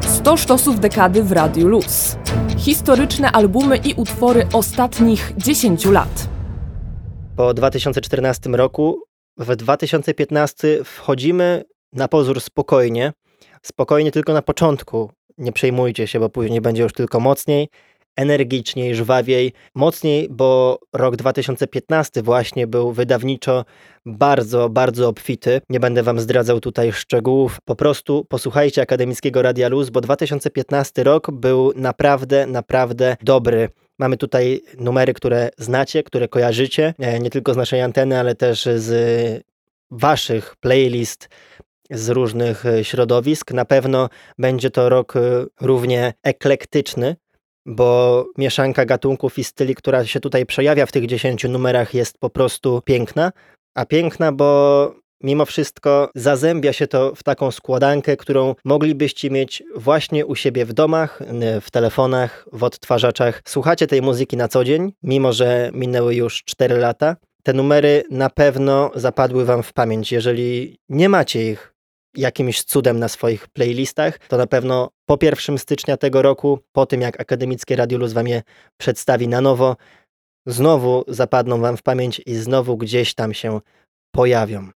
100 sztosów dekady w Radiu Luz. Historyczne albumy i utwory ostatnich 10 lat. Po 2014 roku, w 2015 wchodzimy na pozór spokojnie. Spokojnie tylko na początku. Nie przejmujcie się, bo później będzie już tylko mocniej energiczniej, żwawiej, mocniej, bo rok 2015 właśnie był wydawniczo bardzo, bardzo obfity. Nie będę wam zdradzał tutaj szczegółów. Po prostu posłuchajcie Akademickiego Radia Luz, bo 2015 rok był naprawdę, naprawdę dobry. Mamy tutaj numery, które znacie, które kojarzycie, e, nie tylko z naszej anteny, ale też z waszych playlist, z różnych e, środowisk. Na pewno będzie to rok e, równie eklektyczny, bo mieszanka gatunków i styli, która się tutaj przejawia w tych 10 numerach jest po prostu piękna. A piękna, bo mimo wszystko zazębia się to w taką składankę, którą moglibyście mieć właśnie u siebie w domach, w telefonach, w odtwarzaczach. Słuchacie tej muzyki na co dzień, mimo że minęły już 4 lata. Te numery na pewno zapadły Wam w pamięć. Jeżeli nie macie ich jakimś cudem na swoich playlistach, to na pewno po 1 stycznia tego roku, po tym jak Akademickie Radio Luz Wam je przedstawi na nowo, znowu zapadną Wam w pamięć i znowu gdzieś tam się pojawią.